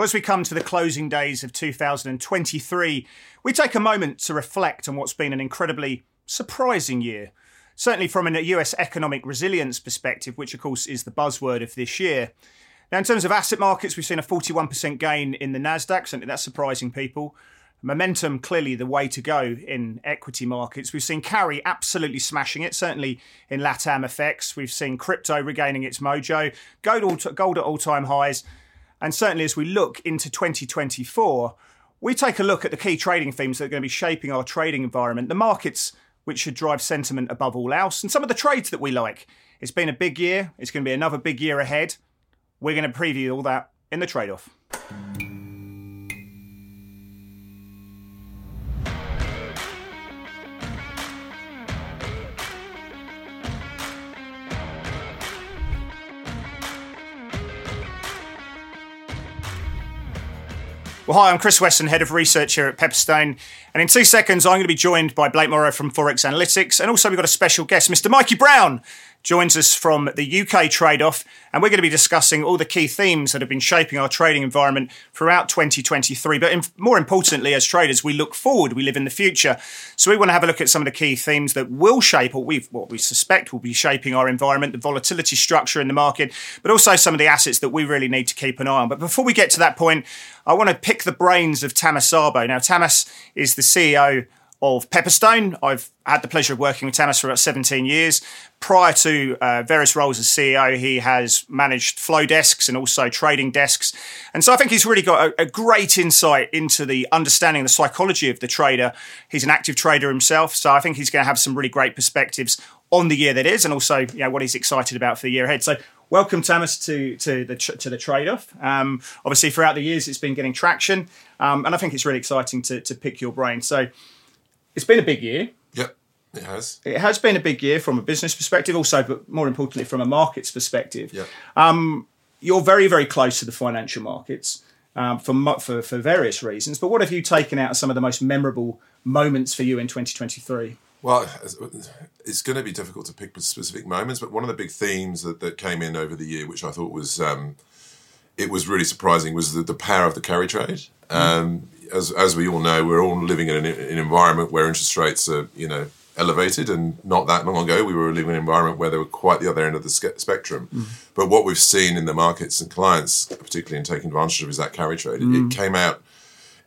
Well, as we come to the closing days of 2023, we take a moment to reflect on what's been an incredibly surprising year. Certainly from a US economic resilience perspective, which of course is the buzzword of this year. Now, in terms of asset markets, we've seen a 41% gain in the NASDAQ. Certainly that's surprising people. Momentum clearly the way to go in equity markets. We've seen carry absolutely smashing it, certainly in LATAM FX. We've seen crypto regaining its mojo, gold, gold at all time highs. And certainly as we look into 2024, we take a look at the key trading themes that are going to be shaping our trading environment, the markets which should drive sentiment above all else, and some of the trades that we like. It's been a big year. It's going to be another big year ahead. We're going to preview all that in the trade off. Well, hi, I'm Chris Weston, Head of Research here at Pepperstone. And in two seconds, I'm going to be joined by Blake Morrow from Forex Analytics. And also, we've got a special guest, Mr. Mikey Brown, joins us from the UK trade off, and we're going to be discussing all the key themes that have been shaping our trading environment throughout 2023. But in, more importantly, as traders, we look forward, we live in the future. So we want to have a look at some of the key themes that will shape what we what we suspect will be shaping our environment, the volatility structure in the market, but also some of the assets that we really need to keep an eye on. But before we get to that point, I want to pick the brains of Tamas Szabo. Now, Tamas is the CEO of Pepperstone. I've had the pleasure of working with Tamas for about 17 years. Prior to uh, various roles as CEO, he has managed flow desks and also trading desks. And so I think he's really got a, a, great insight into the understanding the psychology of the trader. He's an active trader himself, so I think he's going to have some really great perspectives on the year that is and also you know, what he's excited about for the year ahead. So welcome Tamas to to the to the trade off. Um, obviously, throughout the years, it's been getting traction, um, and I think it's really exciting to to pick your brain. So it's been a big year. Yep, it has. It has been a big year from a business perspective, also, but more importantly, from a markets perspective. Yep. Um, you're very, very close to the financial markets um, for, for, for various reasons. But what have you taken out of some of the most memorable moments for you in 2023? Well, it's going to be difficult to pick specific moments, but one of the big themes that, that came in over the year, which I thought was um, it was really surprising, was the, the power of the carry trade. Mm. Um, as as we all know, we're all living in an, an, environment where interest rates are you know elevated, and not that long ago we were living in an environment where they were quite the other end of the spectrum. Mm. But what we've seen in the markets and clients, particularly in taking advantage of, is that carry trade. Mm. It, it, mm. came out.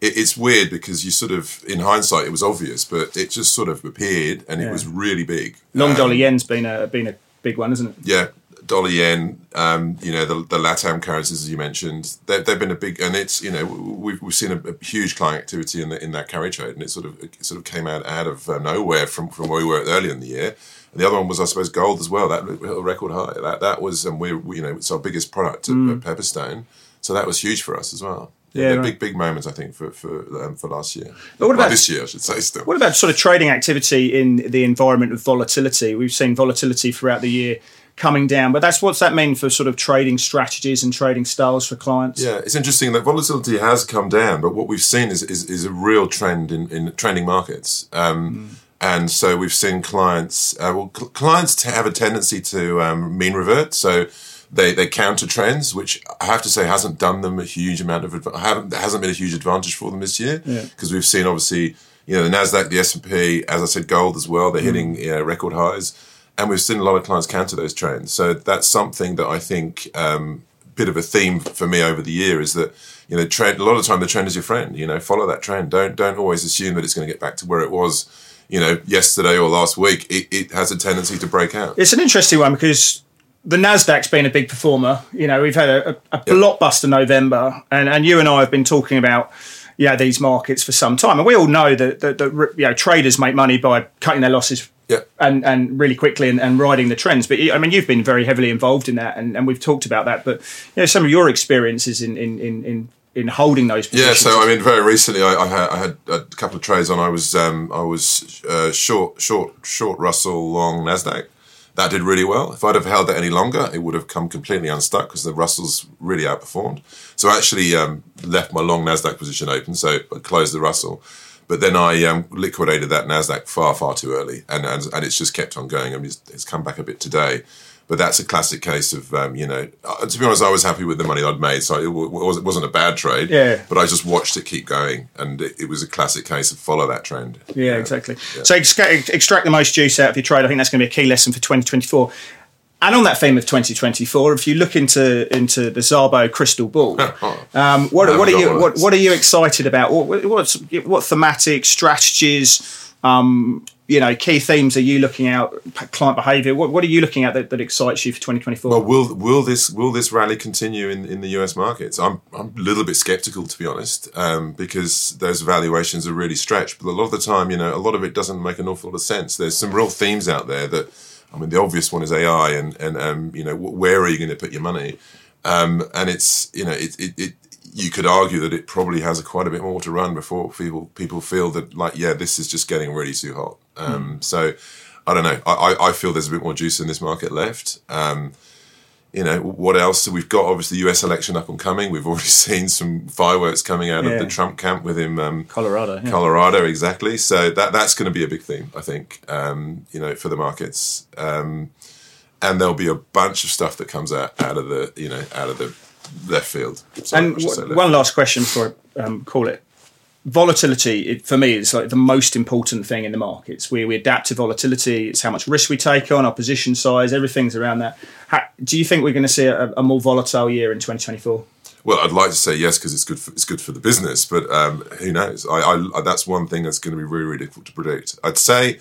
It, it's weird because you sort of, in hindsight, it was obvious, but it just sort of appeared, and yeah. it was really big. Long um, dollar yen's been a been a big one, isn't it? Yeah, dollar yen, um, you know, the, the LATAM currencies, as you mentioned, they've, they've been a big, and it's, you know, we've, we've seen a, a, huge client activity in the, in that carry trade, and it sort of it sort of came out out of uh, nowhere from, from where we were earlier in the year. And the other one was, I suppose, gold as well. That record high. That that was, and we're, you know, it's our biggest product at, mm. at Pepperstone, so that was huge for us as well. Yeah, right. big big moments I think for for um, for last year. But what about this year? I should say still. What about sort of trading activity in the environment of volatility? We've seen volatility throughout the year coming down. But that's what's that mean for sort of trading strategies and trading styles for clients? Yeah, it's interesting that volatility has come down, but what we've seen is is, is a real trend in, in trending markets. Um, mm. And so we've seen clients, uh, well, cl- clients have a tendency to um, mean revert. So they, they counter trends, which I have to say hasn't done them a huge amount of haven't hasn't been a huge advantage for them this year because yeah. we've seen obviously you know the Nasdaq, the S and P, as I said, gold as well. They're mm. hitting you know, record highs and we've seen a lot of clients counter those trends. So that's something that I think um, bit of a theme for me over the year is that you know trend. A lot of the time, the trend is your friend. You know, follow that trend. Don't don't always assume that it's going to get back to where it was. You know, yesterday or last week. It, it has a tendency to break out. It's an interesting one because the Nasdaq's been a big performer. You know, we've had a, a, a blockbuster November, and and you and I have been talking about yeah these markets for some time, and we all know that, that, that you know traders make money by cutting their losses yeah. and and really quickly and, and, riding the trends. But I mean, you've been very heavily involved in that, and, and we've talked about that. But you know, some of your experiences in in in, in in holding those positions. Yeah, so I mean, very recently I, I, had, I had, a couple of trades on. I was um, I was uh, short short short Russell, long Nasdaq. That did really well. If I'd have held that any longer, it would have come completely unstuck because the Russells really outperformed. So I actually um, left my long Nasdaq position open, so I closed the Russell. But then I um, liquidated that Nasdaq far far too early, and, and and it's just kept on going. I mean, it's, it's come back a bit today, but that's a classic case of um, you know. Uh, to be honest, I was happy with the money I'd made, so it, it wasn't a bad trade. Yeah. But I just watched it keep going, and it, it was a classic case of follow that trend. Yeah, exactly. Yeah. So extract the most juice out of your trade. I think that's going to be a key lesson for 2024. And on that theme of 2024, if you look into into the Szabo crystal ball, um, what, what are you what, what, are you excited about? What, what's what thematic strategies? Um, you know, key themes are you looking at? Client behaviour. What, what are you looking at that, that excites you for 2024? Well, will will this will this rally continue in, in the US markets? I'm I'm a little bit skeptical to be honest, um, because those valuations are really stretched. But a lot of the time, you know, a lot of it doesn't make an awful lot of sense. There's some real themes out there that I mean, the obvious one is AI, and and um, you know, where are you going to put your money? Um, and it's you know, it, it, it you could argue that it probably has a quite a bit more to run before people people feel that like yeah, this is just getting really too hot. Um, mm. So I don't know. I, I feel there's a bit more juice in this market left. Um, you know what else? So we've got obviously the U.S. election up and coming. We've already seen some fireworks coming out yeah. of the Trump camp with him. Um, Colorado, yeah. Colorado, exactly. So that that's going to be a big theme, I think. Um, you know, for the markets, um, and there'll be a bunch of stuff that comes out out of the you know out of the left field. Sorry, and w- one last question for um, call it volatility it, for me is like the most important thing in the markets. We, we adapt to volatility. It's how much risk we take on our position size everything's around that. How, do you think we're going to see a, a, more volatile year in 2024 well i'd like to say yes because it's good for, it's good for the business but um, who knows? I, I, that's one thing that's going to be really, really difficult to predict. I'd say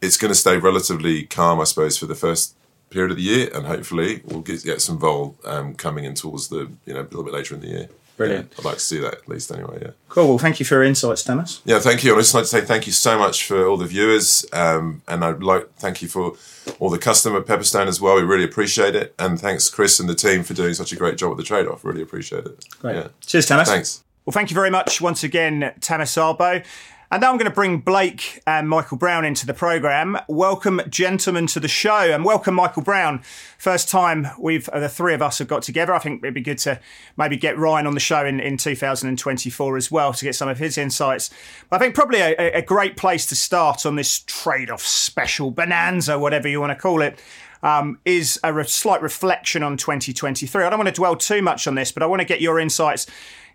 it's going to stay relatively calm i suppose for the first period of the year and hopefully we'll get, get some vol um, coming in towards the you know a little bit later in the year Brilliant. Yeah, I'd like to see that at least anyway. Yeah. Cool. Well, thank you for your insights, Tamas. Yeah, thank you. I'd just like to say thank you so much for all the viewers, um, and I'd like thank you for all the customer at Pepperstone as well. We really appreciate it, and thanks Chris and the team for doing such a great job with the trade off. Really appreciate it. Great. Yeah. Cheers, Tamas. Thanks. Well, thank you very much once again, Tamas Szabo. And now I'm going to bring Blake and Michael Brown into the program. Welcome, gentlemen, to the show, and welcome, Michael Brown. First time we've uh, the three of us have got together. I think it'd be good to maybe get Ryan on the show in, in 2024 as well to get some of his insights. But I think probably a, a great place to start on this trade-off special bonanza, whatever you want to call it. Um, is a re- slight reflection on 2023. I don't want to dwell too much on this, but I want to get your insights.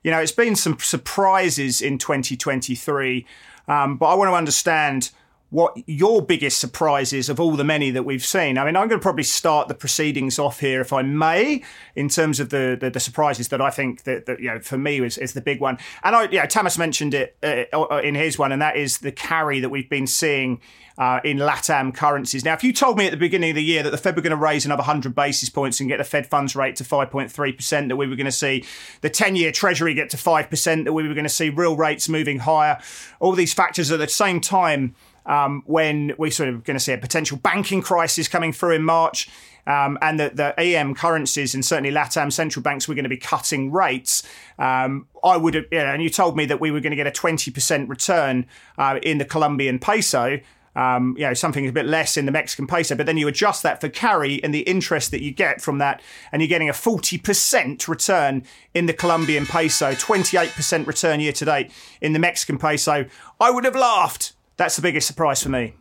You know, it's been some surprises in 2023 um, but I want to understand what your biggest surprise is of all the many that we've seen. I mean, I'm going to probably start the proceedings off here, if I may, in terms of the the, the surprises that I think that, that, you know for me is, is the big one. And I, yeah, Tamas mentioned it uh, in his one, and that is the carry that we've been seeing. Uh, in LATAM currencies. Now, if you told me at the beginning of the year that the Fed were going to raise another 100 basis points and get the Fed funds rate to 5.3%, that we were going to see the 10 year Treasury get to 5%, that we were going to see real rates moving higher, all these factors at the same time, um, when we're sort of going to see a potential banking crisis coming through in March. Um, and that the EM currencies and certainly LATAM central banks were going to be cutting rates. Um, I would have, you know, and you told me that we were going to get a 20% return uh, in the Colombian peso. Um, you know, something a bit less in the Mexican peso, but then you adjust that for carry and the interest that you get from that, and you're getting a 40% return in the Colombian peso, 28% return year to date in the Mexican peso. I would have laughed that's the biggest surprise for me.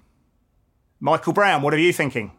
Michael Brown, what are you thinking?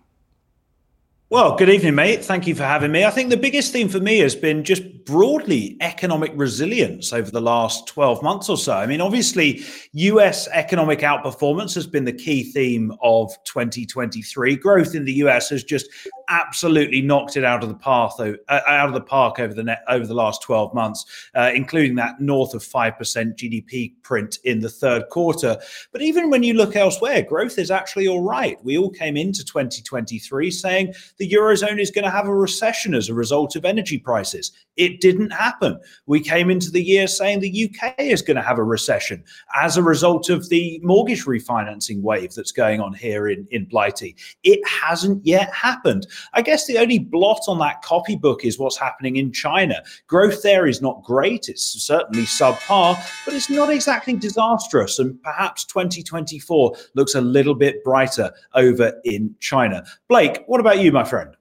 Well, good evening, mate. Thank you for having me. I think the biggest theme for me has been just broadly economic resilience over the last 12 months or so. I mean, obviously, US economic outperformance has been the key theme of 2023. Growth in the US has just absolutely knocked it out of the path uh, out of the park over the net, over the last 12 months, uh, including that north of 5% GDP print in the third quarter. But even when you look elsewhere, growth is actually all right. We all came into 2023 saying the Eurozone is going to have a recession as a result of energy prices. It didn't happen. We came into the year saying the UK is going to have a recession as a result of the mortgage refinancing wave that's going on here in, in Blighty. It hasn't yet happened. I guess the only blot on that copybook is what's happening in China. Growth there is not great. It's certainly subpar, but it's not exactly disastrous. And perhaps 2024 looks a little bit brighter over in China. Blake, what about you, my friend?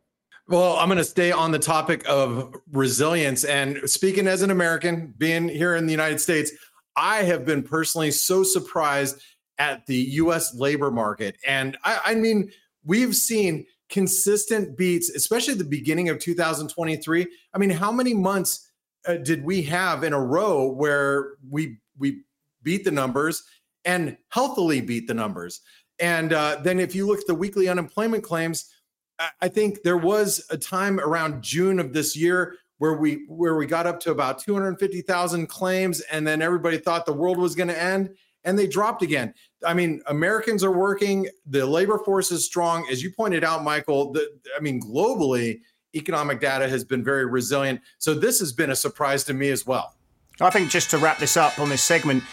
Well, I'm going to stay on the topic of resilience. And speaking as an American, being here in the United States, I have been personally so surprised at the US labor market. And I, I mean, we've seen consistent beats, especially the beginning of 2023. I mean, how many months uh, did we have in a row where we we beat the numbers and healthily beat the numbers? And uh, then if you look at the weekly unemployment claims, I think there was a time around June of this year where we where we got up to about 250,000 claims and then everybody thought the world was going to end and they dropped again. I mean, Americans are working, the labor force is strong as you pointed out Michael, the, I mean globally economic data has been very resilient. So this has been a surprise to me as well. I think just to wrap this up on this segment,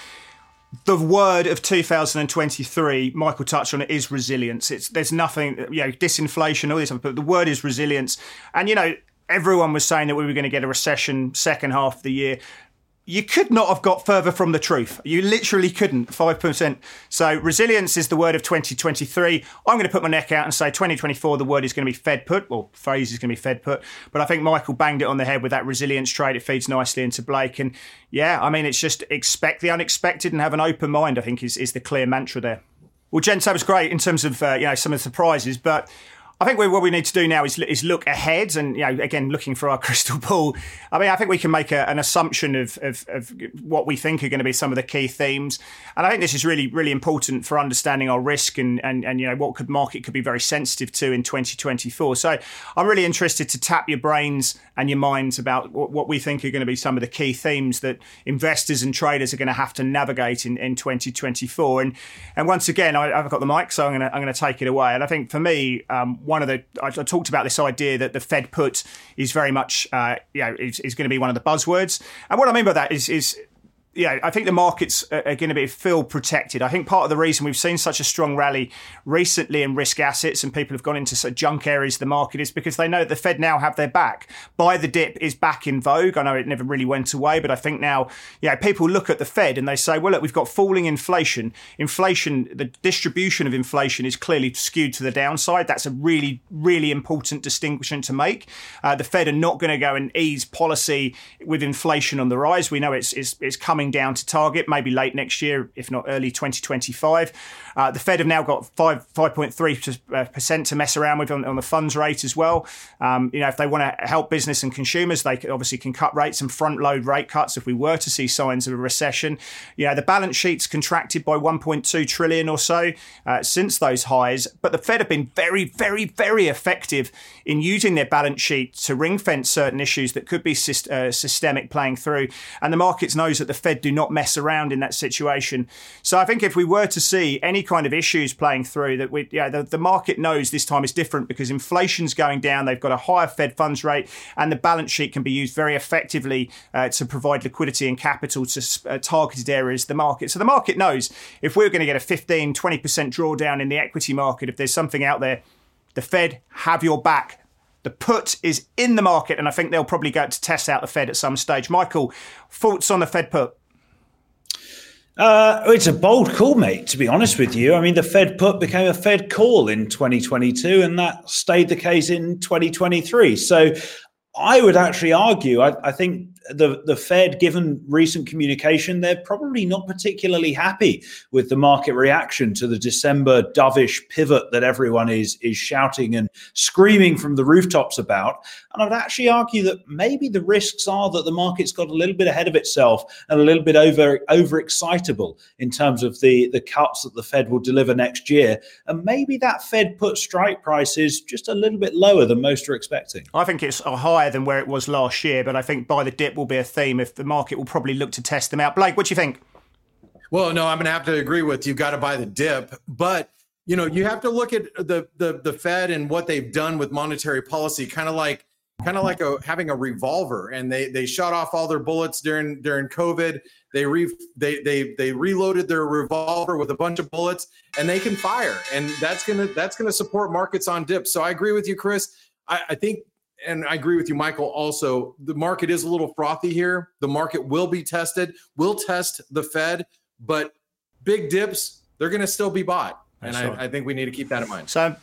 the word of 2023, Michael touched on it, is resilience. It's there's nothing, you know, disinflation, all this, but the word is resilience. And you know, everyone was saying that we were going to get a recession second half of the year. You could not have got further from the truth. You literally couldn't, 5%. So, resilience is the word of 2023. I'm going to put my neck out and say 2024, the word is going to be Fed put, or phrase is going to be Fed put. But I think Michael banged it on the head with that resilience trade. It feeds nicely into Blake. And yeah, I mean, it's just expect the unexpected and have an open mind, I think, is, is the clear mantra there. Well, gents, that was great in terms of uh, you know some of the surprises, but I think what we need to do now is, is look ahead and, you know, again, looking for our crystal ball. I mean, I think we can make a, an assumption of, of, of, what we think are going to be some of the key themes. And I think this is really, really important for understanding our risk and, and, and you know, what could market could be very sensitive to in 2024. So I'm really interested to tap your brains and your minds about what, we think are going to be some of the key themes that investors and traders are going to have to navigate in, in 2024. And, and once again, I, have got the mic, so I'm going to, I'm going to take it away. And I think for me, um, one of the I, talked about this idea that the Fed put is very much uh, you know is, is going to be one of the buzzwords, and what I mean by that is is yeah, I think the markets are going to be feel protected. I think part of the reason we've seen such a strong rally recently in risk assets and people have gone into sort of junk areas of the market is because they know that the Fed now have their back. Buy the dip is back in vogue. I know it never really went away, but I think now, yeah, people look at the Fed and they say, well, look, we've got falling inflation. Inflation, the distribution of inflation is clearly skewed to the downside. That's a really, really important distinction to make. Uh, the Fed are not going to go and ease policy with inflation on the rise. We know it's, it's, it's coming coming down to target, maybe late next year, if not early 2025. Uh, the Fed have now got 5, 5.3% to mess around with on, on the funds rate as well. Um, you know, if they want to help business and consumers, they obviously can cut rates and front load rate cuts if we were to see signs of a recession. You know, the balance sheet's contracted by 1.2 trillion or so uh, since those highs, but the Fed have been very, very, very effective in using their balance sheet to ring fence certain issues that could be syst- uh, systemic playing through. And the markets knows that the Fed do not mess around in that situation. So I think if we were to see any kind of issues playing through that we, yeah, the, the market knows this time is different because inflation's going down. They've got a higher Fed funds rate, and the balance sheet can be used very effectively uh, to provide liquidity and capital to uh, targeted areas of the market. So the market knows if we're going to get a 15, 20% drawdown in the equity market, if there's something out there, the Fed have your back. The put is in the market, and I think they'll probably go to test out the Fed at some stage. Michael, thoughts on the Fed put? Uh, it's a bold call, mate, to be honest with you. I mean, the Fed put became a Fed call in 2022, and that stayed the case in 2023. So I would actually argue, I, I think the the Fed, given recent communication, they're probably not particularly happy with the market reaction to the December dovish pivot that everyone is is shouting and screaming from the rooftops about. And I'd actually argue that maybe the risks are that the market's got a little bit ahead of itself and a little bit over overexcitable in terms of the the cuts that the Fed will deliver next year. And maybe that Fed put strike prices just a little bit lower than most are expecting. I think it's higher than where it was last year, but I think buy the dip will be a theme if the market will probably look to test them out. Blake, what do you think? Well, no, I'm going to have to agree with you. You got to buy the dip, but you know, you have to look at the the the Fed and what they've done with monetary policy, kind of like kind of like a having a revolver, and they they shot off all their bullets during during COVID. They re they they they reloaded their revolver with a bunch of bullets, and they can fire, and that's gonna that's gonna support markets on dips. So I agree with you, Chris. I, I think and I agree with you, Michael. Also, the market is a little frothy here. The market will be tested. We'll test the Fed, but big dips, they're going to still be bought. And I, I, think we need to keep that in mind. So,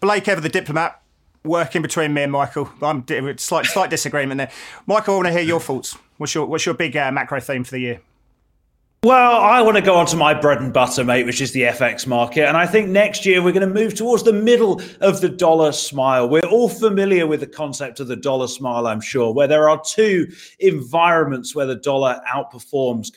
Blake ever the diplomat, working between me and Michael. I'm slight slight disagreement there. Michael, I want to hear your thoughts. What's your what's your big uh, macro theme for the year? Well, I want to go on to my bread and butter, mate, which is the FX market. And I think next year we're going to move towards the middle of the dollar smile. We're all familiar with the concept of the dollar smile, I'm sure, where there are two environments where the dollar outperforms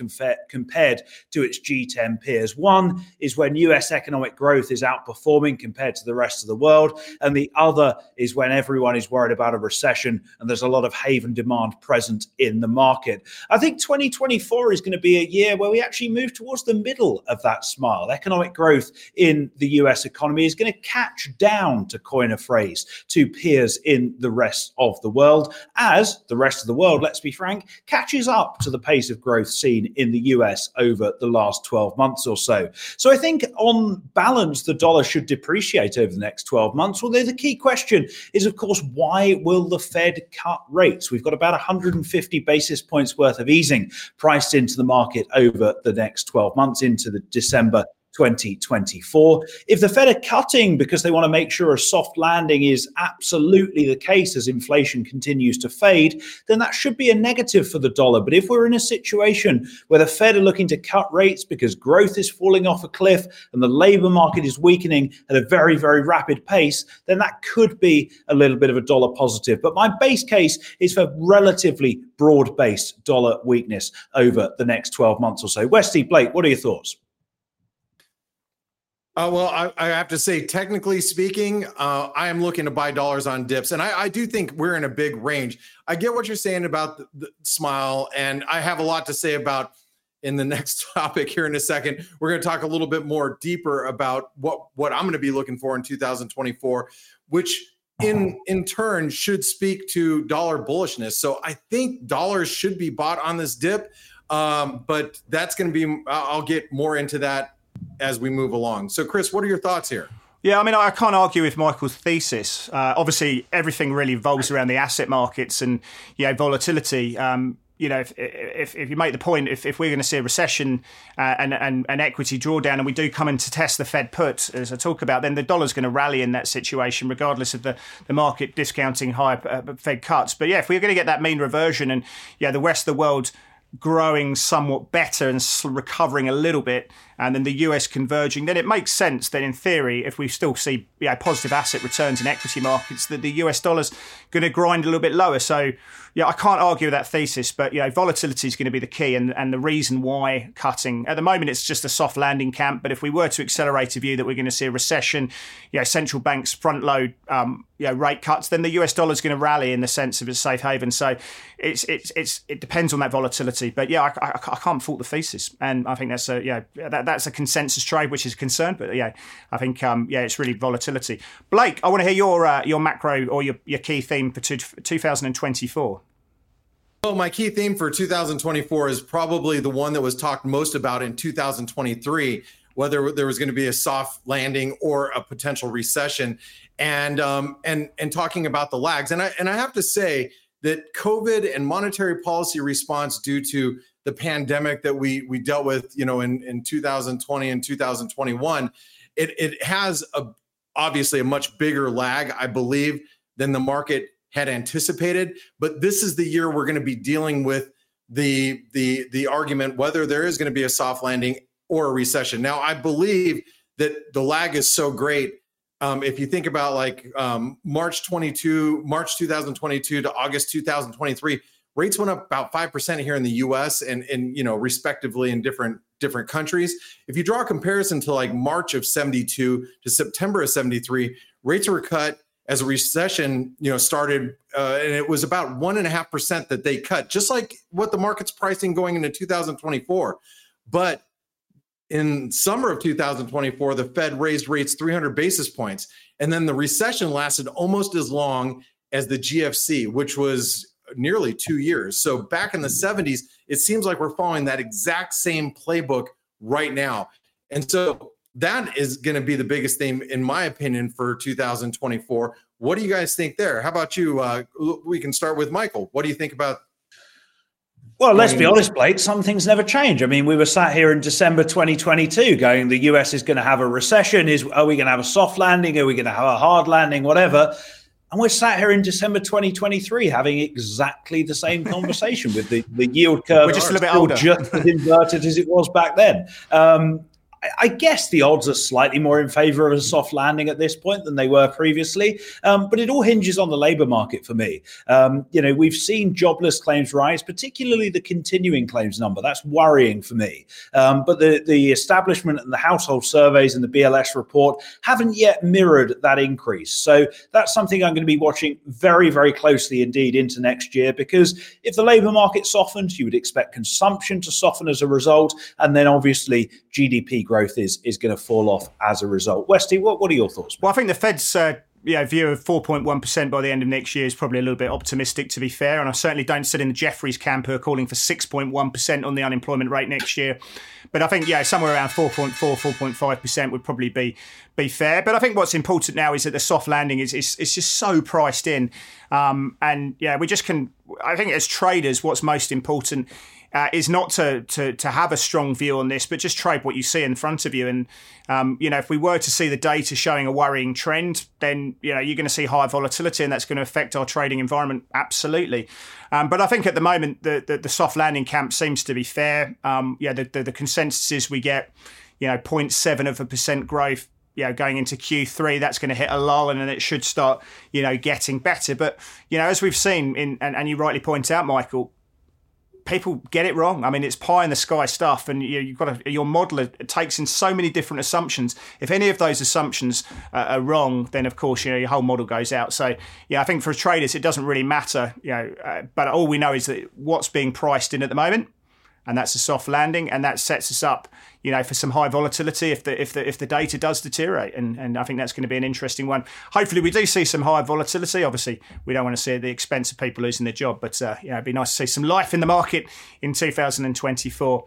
compared to its G10 peers. One is when US economic growth is outperforming compared to the rest of the world. And the other is when everyone is worried about a recession and there's a lot of haven demand present in the market. I think 2024 is going to be a year where we actually move towards the middle of that smile. Economic growth in the US economy is going to catch down, to coin a phrase, to peers in the rest of the world, as the rest of the world, let's be frank, catches up to the pace of growth seen in the US over the last 12 months or so. So I think on balance, the dollar should depreciate over the next 12 months. Although the key question is, of course, why will the Fed cut rates? We've got about 150 basis points worth of easing priced into the market over over the next 12 months into the December 2024. If the Fed are cutting because they want to make sure a soft landing is absolutely the case as inflation continues to fade, then that should be a negative for the dollar. But if we're in a situation where the Fed are looking to cut rates because growth is falling off a cliff and the labor market is weakening at a very, very rapid pace, then that could be a little bit of a dollar positive. But my base case is for relatively broad based dollar weakness over the next 12 months or so. Westy, Blake, what are your thoughts? Uh, well, I, I, have to say, technically speaking, uh, I am looking to buy dollars on dips, and I, I, do think we're in a big range. I get what you're saying about the, the, smile, and I have a lot to say about in the next topic here in a second. We're going to talk a little bit more deeper about what what I'm going to be looking for in 2024, which in in turn should speak to dollar bullishness. So I think dollars should be bought on this dip, um, but that's going to be. I'll get more into that as we move along. So, Chris, what are your thoughts here? Yeah, I mean, I can't argue with Michael's thesis. Uh, obviously, everything really revolves around the asset markets and you know volatility. Um, you know, if, if, if you make the point, if, if we're going to see a recession uh, and, and an equity drawdown, and we do come in to test the Fed put, as I talk about, then the dollar's going to rally in that situation, regardless of the, the market discounting higher uh, Fed cuts. But yeah, if we're going to get that mean reversion and yeah, the rest of the world growing somewhat better and recovering a little bit, and then the US converging, then it makes sense that in theory, if we still see positive asset returns in equity markets, that the US dollar's going to grind a little bit lower. So, yeah, I can't argue with that thesis, but you know, volatility is going to be the key and, and the reason why cutting. At the moment, it's just a soft landing camp, but if we were to accelerate a view that we're going to see a recession, you know, central banks front load um, you know, rate cuts, then the US dollar is going to rally in the sense of a safe haven. So it's it's it's it depends on that volatility. But yeah, I, I, I can't fault the thesis, and I think that's a yeah that, that's a consensus trade, which is a concern. But yeah, I think um, yeah, it's really volatility. Blake, I want to hear your uh, your macro or your, your key theme for two, 2024. Well, my key theme for 2024 is probably the one that was talked most about in 2023, whether there was going to be a soft landing or a potential recession, and um, and and talking about the lags. And I and I have to say that COVID and monetary policy response due to the pandemic that we we dealt with, you know, in in 2020 and 2021, it it has a obviously a much bigger lag, I believe, than the market had anticipated. But this is the year we're going to be dealing with the the the argument whether there is going to be a soft landing or a recession. Now, I believe that the lag is so great. Um, if you think about like um, March 22, March 2022 to August 2023, rates went up about 5% here in the US and, and you know, respectively in different different countries. If you draw a comparison to like March of 72 to September of 73, rates were cut as a recession, you know, started, uh, and it was about one and a half percent that they cut, just like what the market's pricing going into 2024. But in summer of 2024, the Fed raised rates 300 basis points, and then the recession lasted almost as long as the GFC, which was nearly two years. So back in the 70s, it seems like we're following that exact same playbook right now. And so that is going to be the biggest theme, in my opinion, for 2024. What do you guys think there? How about you? Uh, we can start with Michael. What do you think about? Well, let's be honest, Blake. Some things never change. I mean, we were sat here in December 2022 going, the US is going to have a recession. Is are we going to have a soft landing? Are we going to have a hard landing? Whatever And we're sat here in December 2023 having exactly the same conversation with the, the yield curve. We're just a little bit older. Just as inverted as it was back then. Um, I guess the odds are slightly more in favor of a soft landing at this point than they were previously. Um, but it all hinges on the labor market for me. Um, you know, we've seen jobless claims rise, particularly the continuing claims number. That's worrying for me. Um, but the, the establishment and the household surveys and the BLS report haven't yet mirrored that increase. So that's something I'm going to be watching very, very closely indeed into next year because if the labor market softens, you would expect consumption to soften as a result. And then obviously GDP growth growth is is going to fall off as a result. Westy, what, what are your thoughts? Well, I think the Fed's uh, yeah, view of 4.1% by the end of next year is probably a little bit optimistic, to be fair. And I certainly don't sit in the Jefferies camp who are calling for 6.1% on the unemployment rate next year. But I think, yeah, somewhere around 4.4, 4.5% would probably be be fair. But I think what's important now is that the soft landing is is, is just so priced in. Um, and yeah, we just can, I think as traders, what's most important uh, is not to, to to have a strong view on this, but just trade what you see in front of you. And um, you know, if we were to see the data showing a worrying trend, then you know you're going to see high volatility, and that's going to affect our trading environment absolutely. Um, but I think at the moment the, the, the soft landing camp seems to be fair. Um, yeah, the, the the consensus is we get you know 0.7 of a percent growth you know, going into Q3, that's going to hit a lull and then it should start, you know, getting better. But, you know, as we've seen in, and, and you rightly point out, Michael, people get it wrong. I mean, it's pie in the sky stuff, and you, have got to, your model takes in so many different assumptions. If any of those assumptions uh, are wrong, then of course you know your whole model goes out. So yeah, I think for traders it doesn't really matter, you know. Uh, but all we know is that what's being priced in at the moment and that's a soft landing, and that sets us up, you know, for some high volatility if the if the if the data does deteriorate, and and I think that's going to be an interesting one. Hopefully, we do see some high volatility. Obviously, we don't want to see at the expense of people losing their job, but uh, yeah, it'd be nice to see some life in the market in 2024.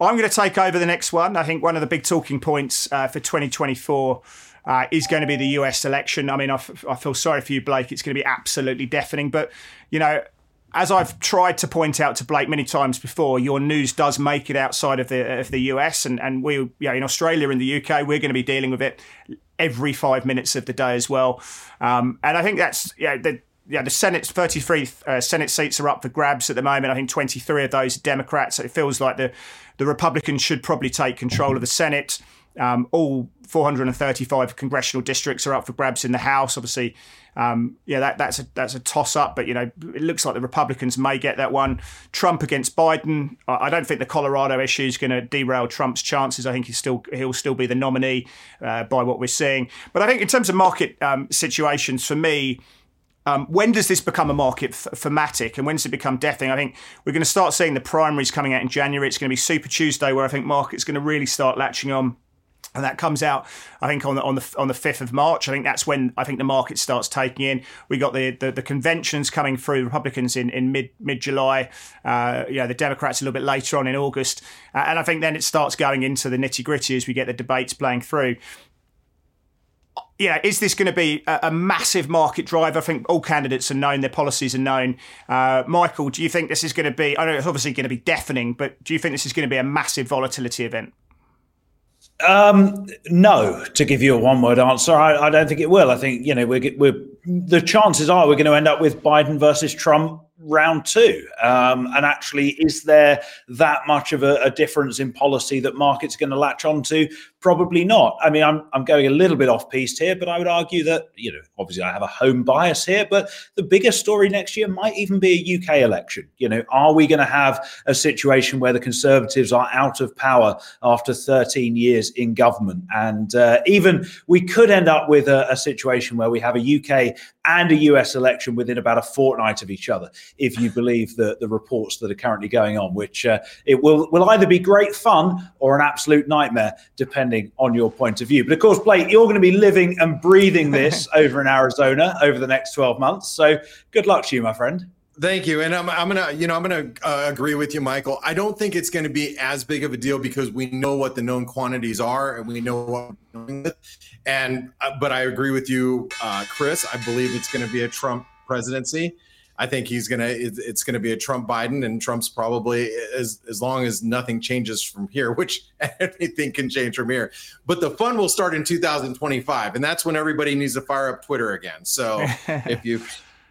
I'm going to take over the next one. I think one of the big talking points uh, for 2024. Uh, is going to be the US election. I mean, I, f- I feel sorry for you, Blake. It's going to be absolutely deafening. But, you know, as I've tried to point out to Blake many times before, your news does make it outside of the of the US, and and we, know, in Australia and the UK, we're going to be dealing with it every five minutes of the day as well. Um, and I think that's yeah, the yeah, the Senate's 33 uh, Senate seats are up for grabs at the moment. I think 23 of those are Democrats. So it feels like the the Republicans should probably take control of the Senate. Um, all 435 congressional districts are up for grabs in the House. Obviously, um, yeah, that, that's a that's a toss up. But you know, it looks like the Republicans may get that one. Trump against Biden. I don't think the Colorado issue is going to derail Trump's chances. I think he's still he'll still be the nominee uh, by what we're seeing. But I think in terms of market um, situations, for me. Um, when does this become a market thematic and when does it become deafening? I think we're going to start seeing the primaries coming out in January. It's going to be Super Tuesday where I think market's going to really start latching on and that comes out, I think, on the on the on the fifth of March. I think that's when I think the market starts taking in. We got the the, the conventions coming through, Republicans in, in mid mid July. Uh, you know, the Democrats a little bit later on in August, uh, and I think then it starts going into the nitty gritty as we get the debates playing through. Yeah, is this going to be a, massive market driver? I think all candidates are known, their policies are known. Uh, Michael, do you think this is going to be? I know it's obviously going to be deafening, but do you think this is going to be a massive volatility event? Um, no, to give you a one-word answer, I, I, don't think it will. I think you know we're, we're the chances are we're going to end up with Biden versus Trump round two. Um, and actually, is there that much of a, a difference in policy that markets are going to latch onto? Probably not. I mean, I'm, I'm going a little bit off piste here, but I would argue that, you know, obviously I have a home bias here, but the biggest story next year might even be a UK election. You know, are we going to have a situation where the Conservatives are out of power after 13 years in government? And uh, even we could end up with a, a situation where we have a UK and a US election within about a fortnight of each other, if you believe the, the reports that are currently going on, which uh, it will, will either be great fun or an absolute nightmare, depending on your point of view. But of course, Blake, you're going to be living and breathing this over in Arizona over the next 12 months. So good luck to you, my friend. Thank you, and I'm, I'm gonna, you know, I'm gonna uh, agree with you, Michael. I don't think it's going to be as big of a deal because we know what the known quantities are, and we know what we're doing with. And uh, but I agree with you, uh, Chris. I believe it's going to be a Trump presidency. I think he's gonna. It's going to be a Trump Biden, and Trump's probably as as long as nothing changes from here, which anything can change from here. But the fun will start in 2025, and that's when everybody needs to fire up Twitter again. So if you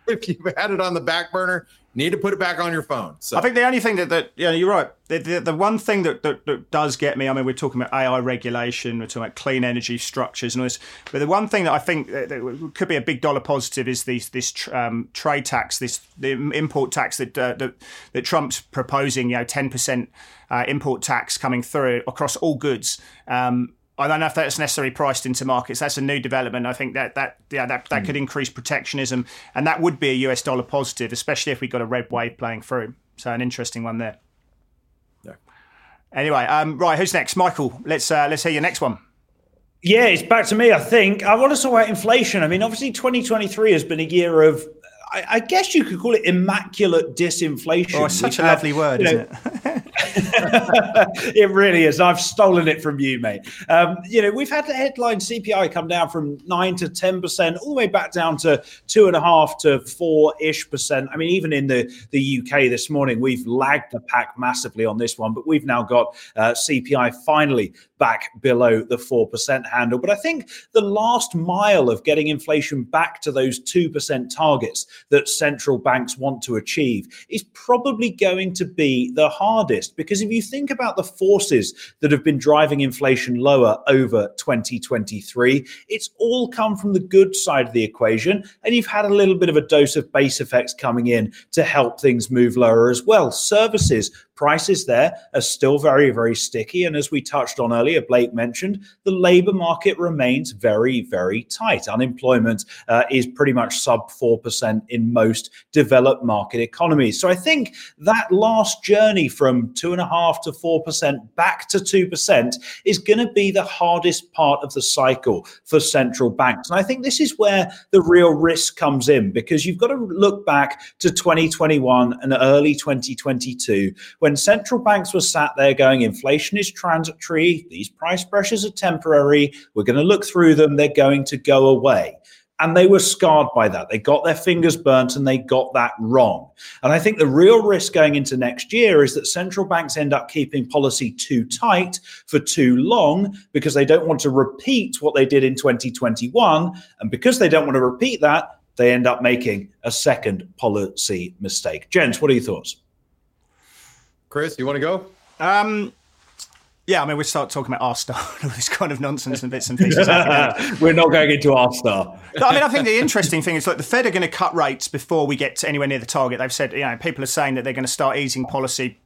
if you've had it on the back burner, need to put it back on your phone. So I think the only thing that, that yeah, you're right. The, the, the one thing that, that, that, does get me, I mean, we're talking about AI regulation, we're talking about clean energy structures and all this, but the one thing that I think that, that could be a big dollar positive is these, this um, trade tax, this the import tax that, uh, that that Trump's proposing, you know, ten percent uh, import tax coming through across all goods. Um, I don't know if that's necessarily priced into markets. That's a new development. I think that that yeah that, that mm. could increase protectionism, and that would be a US dollar positive, especially if we got a red wave playing through. So an interesting one there. Yeah. Anyway, um, right, who's next? Michael, let's uh, let's hear your next one. Yeah, it's back to me. I think I want to talk about inflation. I mean, obviously, 2023 has been a year of I, I, guess you could call it immaculate disinflation. Oh, such a lovely word, you know, isn't it? it really is. I've stolen it from you, mate. Um, you know, we've had the headline CPI come down from nine to ten percent, all the way back down to two and a half to four ish percent. I mean, even in the the UK this morning, we've lagged the pack massively on this one, but we've now got uh, CPI finally back below the 4% handle. But I think the last mile of getting inflation back to those 2% targets that central banks want to achieve is probably going to be the hardest. Because if you think about the forces that have been driving inflation lower over 2023, it's all come from the good side of the equation. And you've had a little bit of a dose of base effects coming in to help things move lower as well. Services prices there are still very, very sticky. And as we touched on earlier, Blake mentioned, the labor market remains very, very tight. Unemployment uh, is pretty much sub 4% in most developed market economies. So I think that last journey from 2.5% to 4% back to 2% is going to be the hardest part of the cycle for central banks. And I think this is where the real risk comes in because you've got to look back to 2021 and early 2022 when when central banks were sat there going, inflation is transitory, these price pressures are temporary, we're going to look through them, they're going to go away. And they were scarred by that. They got their fingers burnt and they got that wrong. And I think the real risk going into next year is that central banks end up keeping policy too tight for too long because they don't want to repeat what they did in 2021. And because they don't want to repeat that, they end up making a second policy mistake. Gents, what are your thoughts? Chris, you want to go? Um, yeah, I mean, we start talking about R-Star and all this kind of nonsense and bits and pieces. We're not going into R-Star. I mean, I think the interesting thing is like the Fed are going to cut rates before we get to anywhere near the target. They've said, you know, people are saying that they're going to start easing policy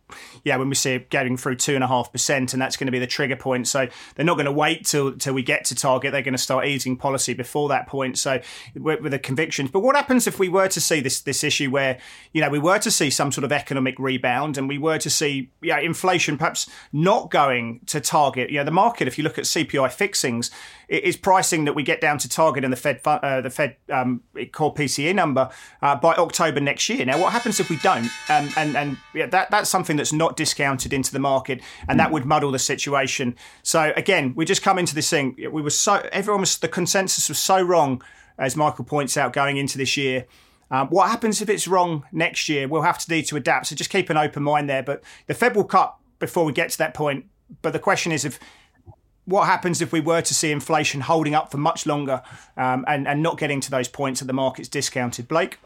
yeah, when we see it getting through two and a half percent, and that's going to be the trigger point. So they're not going to wait till till we get to target. They're going to start easing policy before that point. So with, the convictions. But what happens if we were to see this this issue where you know we were to see some sort of economic rebound and we were to see yeah inflation perhaps not going to target? You know, the market. If you look at CPI fixings, it is pricing that we get down to target in the Fed uh, the Fed um, core PCE number uh, by October next year. Now, what happens if we don't? Um, and and yeah, that that's something that that's not discounted into the market, and that would muddle the situation. So again, we just come into this thing. We were so everyone was the consensus was so wrong, as Michael points out, going into this year. Um, what happens if it's wrong next year? We'll have to need to adapt. So just keep an open mind there. But the Fed will cut before we get to that point. But the question is if what happens if we were to see inflation holding up for much longer um, and, and not getting to those points that the market's discounted? Blake?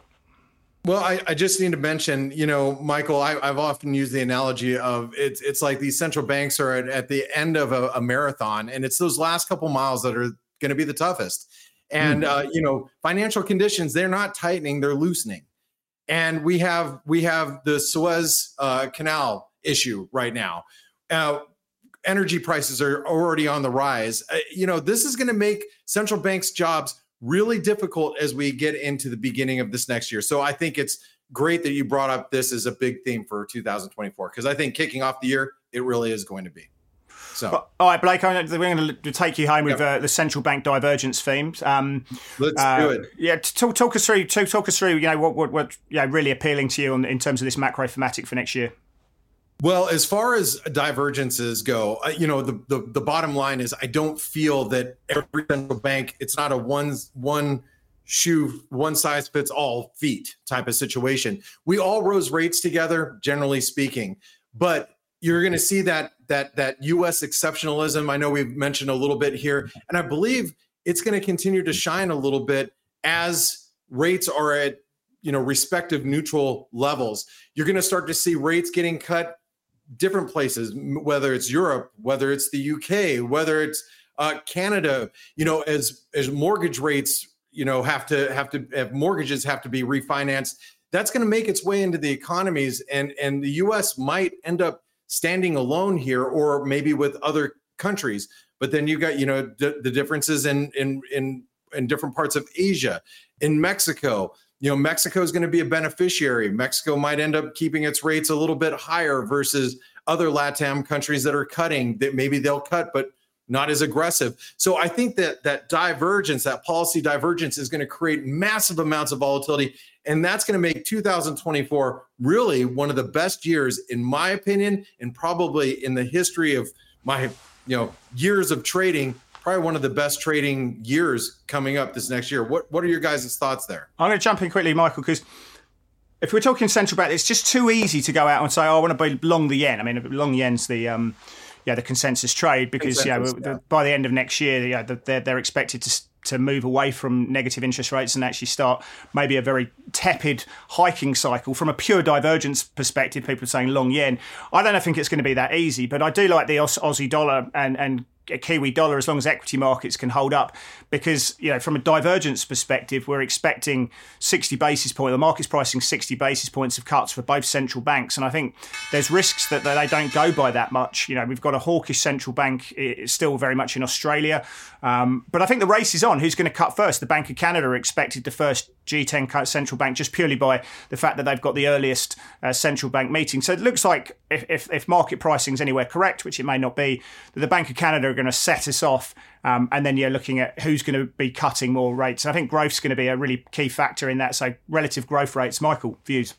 Well, I, I, just need to mention, you know, Michael, I, have often used the analogy of it's it's like these central banks are at, at the end of a, a, marathon, and it's those last couple miles that are going to be the toughest. And mm. uh, you know, financial conditions they're not tightening; they're loosening. And we have we have the Suez uh, Canal issue right now. Uh, energy prices are already on the rise. Uh, you know, this is going to make central banks' jobs really difficult as we get into the beginning of this next year. So I think it's great that you brought up this as a big theme for 2024 because I think kicking off the year, it really is going to be. So, well, all right, Blake, we're going to take you home with uh, the central bank divergence themes. Um, Let's uh, do it. Yeah, talk, talk us through. Talk, talk us through. You know what, what, what, yeah, really appealing to you on, in terms of this macro thematic for next year. Well, as far as divergences go, you know, the, the, the bottom line is I don't feel that every central bank it's not a one one shoe one size fits all feet type of situation. We all rose rates together, generally speaking, but you're going to see that that that U.S. exceptionalism. I know we've mentioned a little bit here, and I believe it's going to continue to shine a little bit as rates are at you know respective neutral levels. You're going to start to see rates getting cut different places, whether it's Europe, whether it's the UK, whether it's uh, Canada. You know, as as mortgage rates you know have to have to have mortgages have to be refinanced that's going to make its way into the economies and and the US might end up standing alone here or maybe with other countries but then you got you know d- the differences in in in in different parts of Asia in Mexico you know Mexico is going to be a beneficiary Mexico might end up keeping its rates a little bit higher versus other latam countries that are cutting that maybe they'll cut but not as aggressive. So I think that that divergence, that policy divergence is going to create massive amounts of volatility and that's going to make 2024 really one of the best years in my opinion and probably in the history of my you know years of trading probably one of the best trading years coming up this next year. What what are your guys' thoughts there? I'm going to jump in quickly Michael because if we're talking central bank, it's just too easy to go out and say, "Oh, I want to be long the yen." I mean, long yen's the um, yeah the consensus trade because consensus, yeah, yeah, by the end of next year, yeah, they're they're expected to to move away from negative interest rates and actually start maybe a very tepid hiking cycle from a pure divergence perspective. People are saying long yen. I don't think it's going to be that easy, but I do like the Aussie dollar and and a Kiwi dollar as long as equity markets can hold up. Because you know, from a divergence perspective, we're expecting 60 basis point. The market's pricing 60 basis points of cuts for both central banks, and I think there's risks that, they don't go by that much. You know, we've got a hawkish central bank still very much in Australia, um, but I think the race is on. Who's going to cut first? The Bank of Canada are expected to first G10 central bank just purely by the fact that they've got the earliest uh, central bank meeting. So it looks like if, if, if market pricing is anywhere correct, which it may not be, that the Bank of Canada are going to set us off. Um, and then you're looking at who's going to be cutting more rates. I think growth's going to be a really key factor in that. So relative growth rates, Michael, views.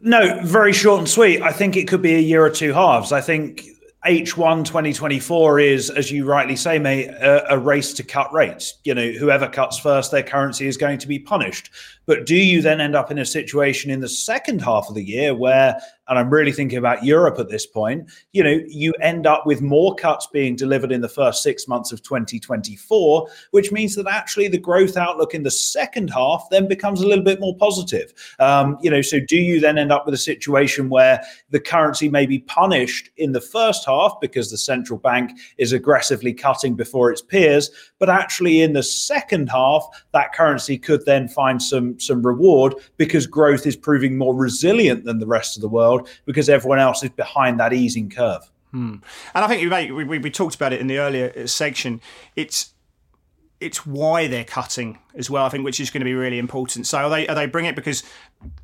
No, very short and sweet. I think it could be a year or two halves. I think H1 2024 is, as you rightly say, mate, a, a, race to cut rates. You know, whoever cuts first, their currency is going to be punished. But do you then end up in a situation in the second half of the year where and I'm really thinking about Europe at this point, you know, you end up with more cuts being delivered in the first six months of 2024, which means that actually the growth outlook in the second half then becomes a little bit more positive. Um, you know, so do you then end up with a situation where the currency may be punished in the first half because the central bank is aggressively cutting before its peers, but actually in the second half, that currency could then find some some reward because growth is proving more resilient than the rest of the world because everyone else is behind that easing curve. Hmm. And I think we, we, we talked about it in the earlier section. It's it's why they're cutting as well. I think, which is going to be really important. So, are they are they bring it because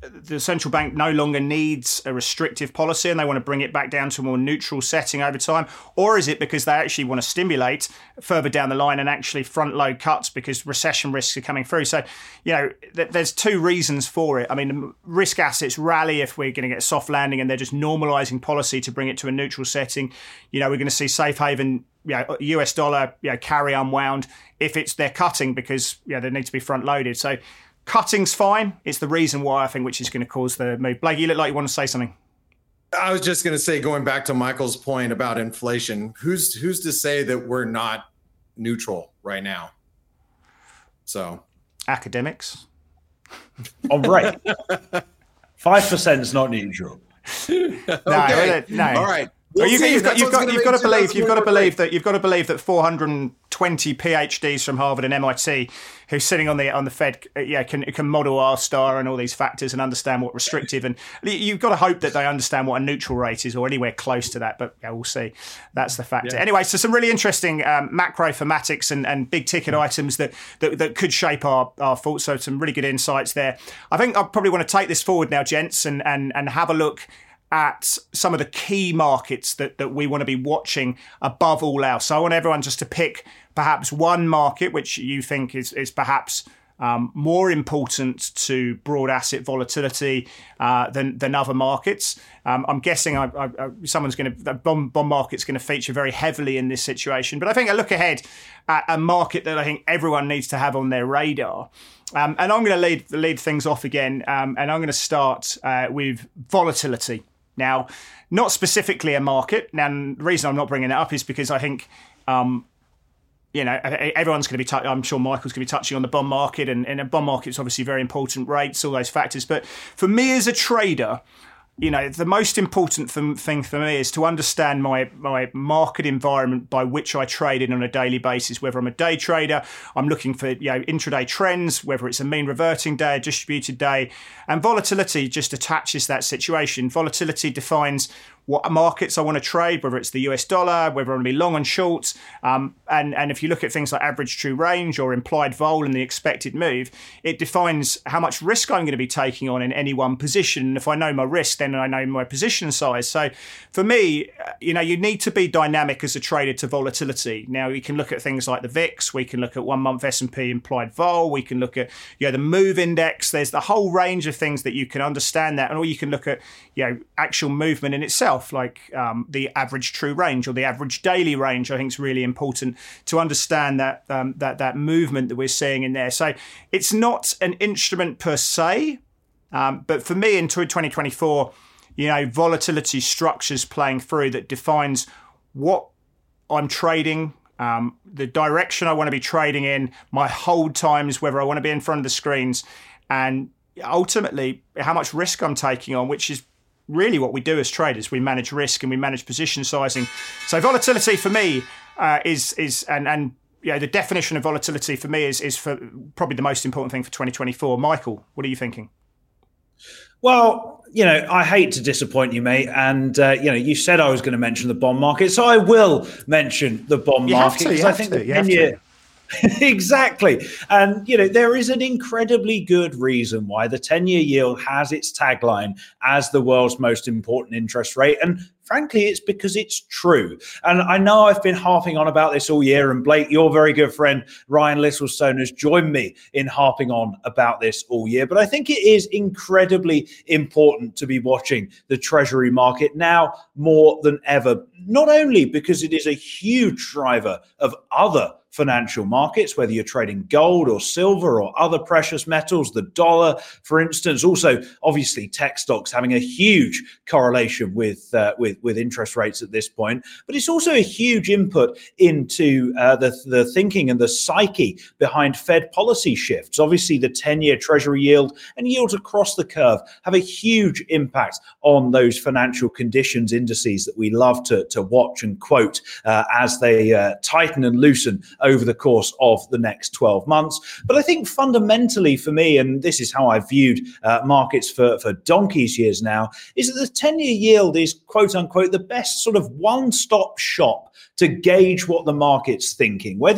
the central bank no longer needs a restrictive policy and they want to bring it back down to a more neutral setting over time, or is it because they actually want to stimulate further down the line and actually front load cuts because recession risks are coming through? So, you know, th- there's two reasons for it. I mean, risk assets rally if we're going to get a soft landing and they're just normalising policy to bring it to a neutral setting. You know, we're going to see safe haven you know, US dollar you know, carry unwound if it's they're cutting because you know, they need to be front loaded. So cutting's fine. It's the reason why I think which is going to cause the move. Blake, you look like you want to say something. I was just going to say, going back to Michael's point about inflation, who's who's to say that we're not neutral right now? So, academics. All right, five percent is not neutral. no, okay. no. All right. We'll you, have got, you've got, you've got to believe you've got to believe that you've got to believe that 420 PhDs from Harvard and MIT who's sitting on the on the Fed uh, yeah can can model R star and all these factors and understand what restrictive and you've got to hope that they understand what a neutral rate is or anywhere close to that but yeah, we'll see. That's the factor. Yeah. anyway so some really interesting um, macro thematics and, and big ticket mm. items that, that that could shape our our thoughts. So some really good insights there. I think I probably want to take this forward now gents and and and have a look at some of the key markets that, that we want to be watching above all else. So I want everyone just to pick perhaps one market which you think is, is perhaps um, more important to broad asset volatility uh, than than other markets. Um, I'm guessing I, I, I, someone's going to the bond, bond market's going to feature very heavily in this situation. But I think I look ahead at a market that I think everyone needs to have on their radar. Um, and I'm going to lead lead things off again, um, and I'm going to start uh, with volatility. Now, not specifically a market. Now, the reason I'm not bringing it up is because I think um, you know, everyone's going to be. T- I'm sure Michael's going to be touching on the bond market, and, and a bond market is obviously very important. Rates, all those factors. But for me as a trader, you know, the most important thing for me is to understand my my market environment by which I trade in on a daily basis. Whether I'm a day trader, I'm looking for you know intraday trends, whether it's a mean reverting day, a distributed day, and volatility just attaches that situation. Volatility defines what markets I want to trade, whether it's the US dollar, whether I want to be long and short. Um, and, and if you look at things like average true range or implied vol and the expected move, it defines how much risk I'm going to be taking on in any one position. And if I know my risk, then I know my position size. So for me, uh, you know, you need to be dynamic as a trader to volatility. Now we can look at things like the VIX, we can look at one month S&P implied vol, we can look at, you know, the move index. There's the whole range of things that you can understand that. And or you can look at, you know, actual movement in itself itself, like um, the average true range or the average daily range, I think is really important to understand that um, that that movement that we're seeing in there. So it's not an instrument per se, um, but for me in 2024, you know, volatility structures playing through that defines what I'm trading. Um, the direction I want to be trading in, my hold times, whether I want to be in front of the screens, and ultimately how much risk I'm taking on, which is really what we do as traders. We manage risk and we manage position sizing. So volatility for me uh, is is and and you know, the definition of volatility for me is is for probably the most important thing for 2024. Michael, what are you thinking? Well, you know, I hate to disappoint you, mate. And uh, you know, you said I was going to mention the bond market, so I will mention the bond you market because I think to, the ten year exactly. And, you know, there is an incredibly good reason why the 10 year yield has its tagline as the world's most important interest rate. And frankly, it's because it's true. And I know I've been harping on about this all year. And Blake, your very good friend, Ryan Littlestone, has joined me in harping on about this all year. But I think it is incredibly important to be watching the Treasury market now more than ever, not only because it is a huge driver of other financial markets, whether you're trading gold or silver or other precious metals, the dollar, for instance. Also, obviously, tech stocks having a huge correlation with uh, with with interest rates at this point. But it's also a huge input into uh, the the thinking and the psyche behind Fed policy shifts. Obviously, the ten year Treasury yield and yields across the curve have a huge impact on those financial conditions indices that we love to to watch and quote uh, as they uh, tighten and loosen over the course of the next 12 months. But I think fundamentally for me, and this is how I've viewed uh, markets for, for donkey's years now, is that the 10 year yield is quote unquote the best sort of one stop shop to gauge what the market's thinking. Whether